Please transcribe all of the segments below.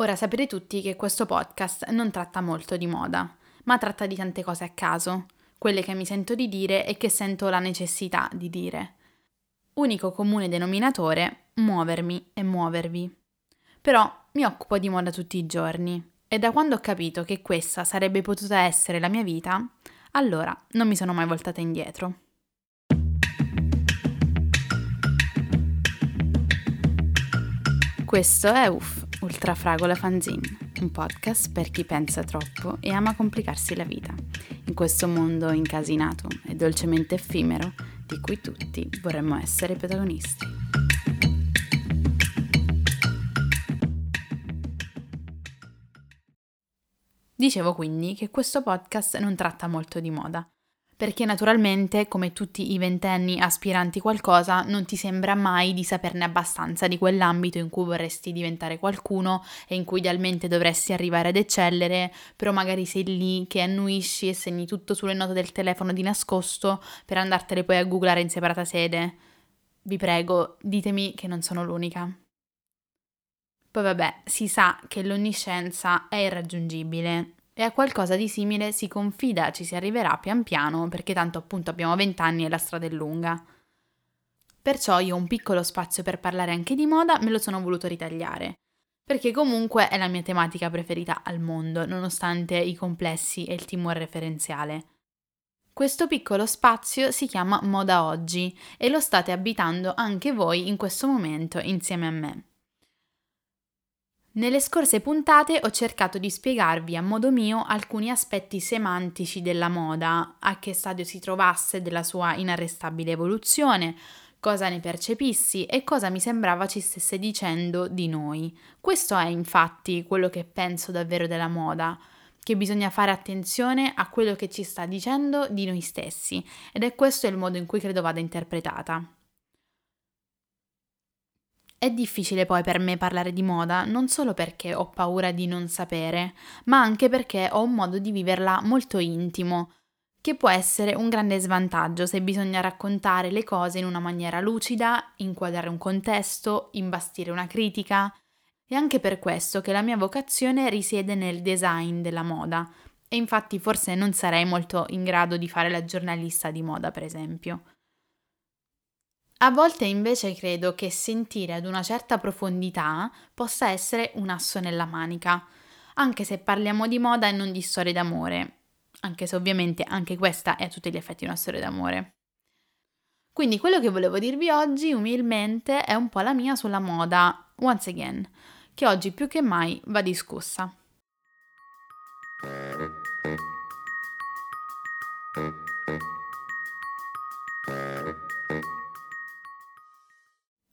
Ora sapete tutti che questo podcast non tratta molto di moda, ma tratta di tante cose a caso, quelle che mi sento di dire e che sento la necessità di dire. Unico comune denominatore, muovermi e muovervi. Però mi occupo di moda tutti i giorni e da quando ho capito che questa sarebbe potuta essere la mia vita, allora non mi sono mai voltata indietro. Questo è UFF, Ultrafragola Fanzine, un podcast per chi pensa troppo e ama complicarsi la vita, in questo mondo incasinato e dolcemente effimero di cui tutti vorremmo essere protagonisti. Dicevo quindi che questo podcast non tratta molto di moda, perché naturalmente, come tutti i ventenni aspiranti qualcosa, non ti sembra mai di saperne abbastanza di quell'ambito in cui vorresti diventare qualcuno e in cui idealmente dovresti arrivare ad eccellere, però magari sei lì che annuisci e segni tutto sulle note del telefono di nascosto per andartele poi a googlare in separata sede. Vi prego, ditemi che non sono l'unica. Poi vabbè, si sa che l'onniscienza è irraggiungibile e a qualcosa di simile si confida ci si arriverà pian piano perché tanto appunto abbiamo vent'anni e la strada è lunga. Perciò io un piccolo spazio per parlare anche di moda me lo sono voluto ritagliare, perché comunque è la mia tematica preferita al mondo, nonostante i complessi e il timore referenziale. Questo piccolo spazio si chiama Moda Oggi e lo state abitando anche voi in questo momento insieme a me. Nelle scorse puntate ho cercato di spiegarvi a modo mio alcuni aspetti semantici della moda, a che stadio si trovasse della sua inarrestabile evoluzione, cosa ne percepissi e cosa mi sembrava ci stesse dicendo di noi. Questo è infatti quello che penso davvero della moda, che bisogna fare attenzione a quello che ci sta dicendo di noi stessi ed è questo il modo in cui credo vada interpretata. È difficile poi per me parlare di moda non solo perché ho paura di non sapere, ma anche perché ho un modo di viverla molto intimo, che può essere un grande svantaggio se bisogna raccontare le cose in una maniera lucida, inquadrare un contesto, imbastire una critica. È anche per questo che la mia vocazione risiede nel design della moda, e infatti forse non sarei molto in grado di fare la giornalista di moda, per esempio. A volte invece credo che sentire ad una certa profondità possa essere un asso nella manica, anche se parliamo di moda e non di storie d'amore, anche se ovviamente anche questa è a tutti gli effetti una storia d'amore. Quindi quello che volevo dirvi oggi, umilmente, è un po' la mia sulla moda, once again, che oggi più che mai va discussa.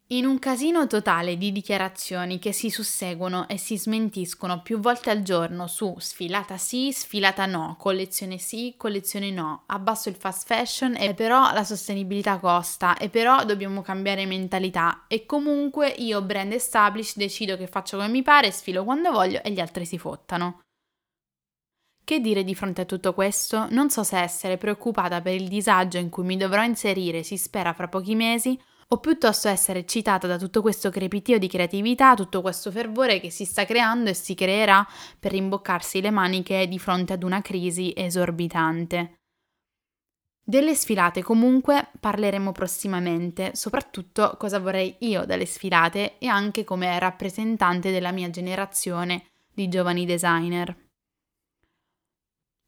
In un casino totale di dichiarazioni che si susseguono e si smentiscono più volte al giorno su sfilata sì, sfilata no, collezione sì, collezione no, abbasso il fast fashion e però la sostenibilità costa e però dobbiamo cambiare mentalità e comunque io brand established decido che faccio come mi pare, sfilo quando voglio e gli altri si fottano. Che dire di fronte a tutto questo? Non so se essere preoccupata per il disagio in cui mi dovrò inserire, si spera fra pochi mesi, o piuttosto essere eccitata da tutto questo crepitio di creatività, tutto questo fervore che si sta creando e si creerà per rimboccarsi le maniche di fronte ad una crisi esorbitante. Delle sfilate comunque parleremo prossimamente, soprattutto cosa vorrei io dalle sfilate e anche come rappresentante della mia generazione di giovani designer.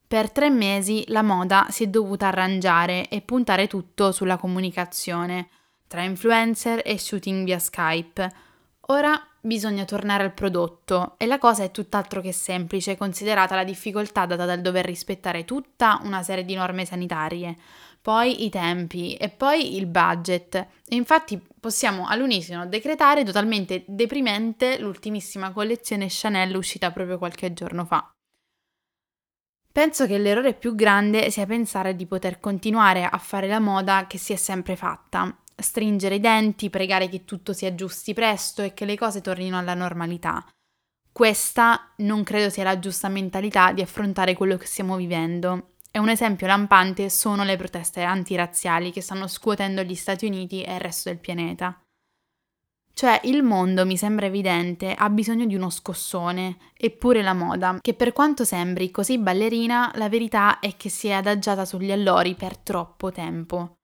Per tre mesi la moda si è dovuta arrangiare e puntare tutto sulla comunicazione, tra influencer e shooting via Skype. Ora bisogna tornare al prodotto e la cosa è tutt'altro che semplice considerata la difficoltà data dal dover rispettare tutta una serie di norme sanitarie, poi i tempi e poi il budget. E infatti possiamo all'unisono decretare totalmente deprimente l'ultimissima collezione Chanel uscita proprio qualche giorno fa. Penso che l'errore più grande sia pensare di poter continuare a fare la moda che si è sempre fatta stringere i denti, pregare che tutto si aggiusti presto e che le cose tornino alla normalità. Questa non credo sia la giusta mentalità di affrontare quello che stiamo vivendo. E un esempio lampante sono le proteste antirazziali che stanno scuotendo gli Stati Uniti e il resto del pianeta. Cioè il mondo, mi sembra evidente, ha bisogno di uno scossone, eppure la moda, che per quanto sembri così ballerina, la verità è che si è adagiata sugli allori per troppo tempo.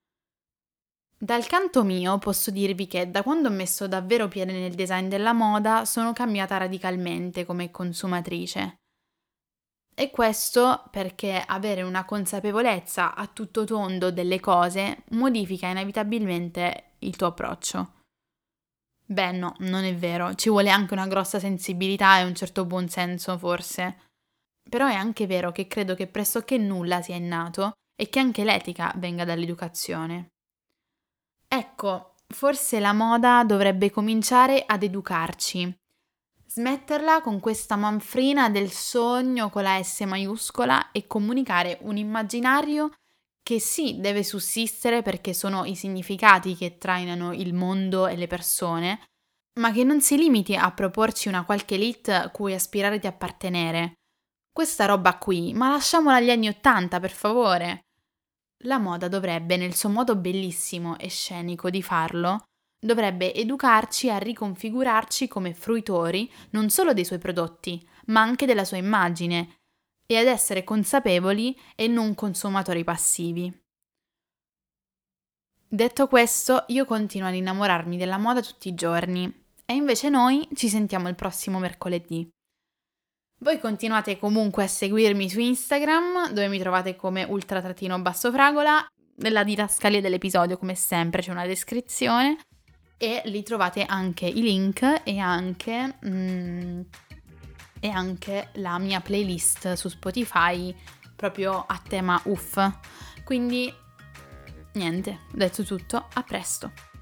Dal canto mio posso dirvi che da quando ho messo davvero piede nel design della moda sono cambiata radicalmente come consumatrice. E questo perché avere una consapevolezza a tutto tondo delle cose modifica inevitabilmente il tuo approccio. Beh, no, non è vero, ci vuole anche una grossa sensibilità e un certo buonsenso, forse. Però è anche vero che credo che pressoché nulla sia innato e che anche l'etica venga dall'educazione. Ecco, forse la moda dovrebbe cominciare ad educarci. Smetterla con questa manfrina del sogno con la S maiuscola e comunicare un immaginario che sì, deve sussistere perché sono i significati che trainano il mondo e le persone, ma che non si limiti a proporci una qualche elite cui aspirare di appartenere. Questa roba qui, ma lasciamola agli anni Ottanta, per favore. La moda dovrebbe, nel suo modo bellissimo e scenico di farlo, dovrebbe educarci a riconfigurarci come fruitori non solo dei suoi prodotti, ma anche della sua immagine, e ad essere consapevoli e non consumatori passivi. Detto questo, io continuo ad innamorarmi della moda tutti i giorni e invece noi ci sentiamo il prossimo mercoledì. Voi continuate comunque a seguirmi su Instagram, dove mi trovate come ultra-bassofragola. Nella didascalia dell'episodio, come sempre, c'è una descrizione e lì trovate anche i link e anche mm, e anche la mia playlist su Spotify proprio a tema uff. Quindi niente, detto tutto, a presto.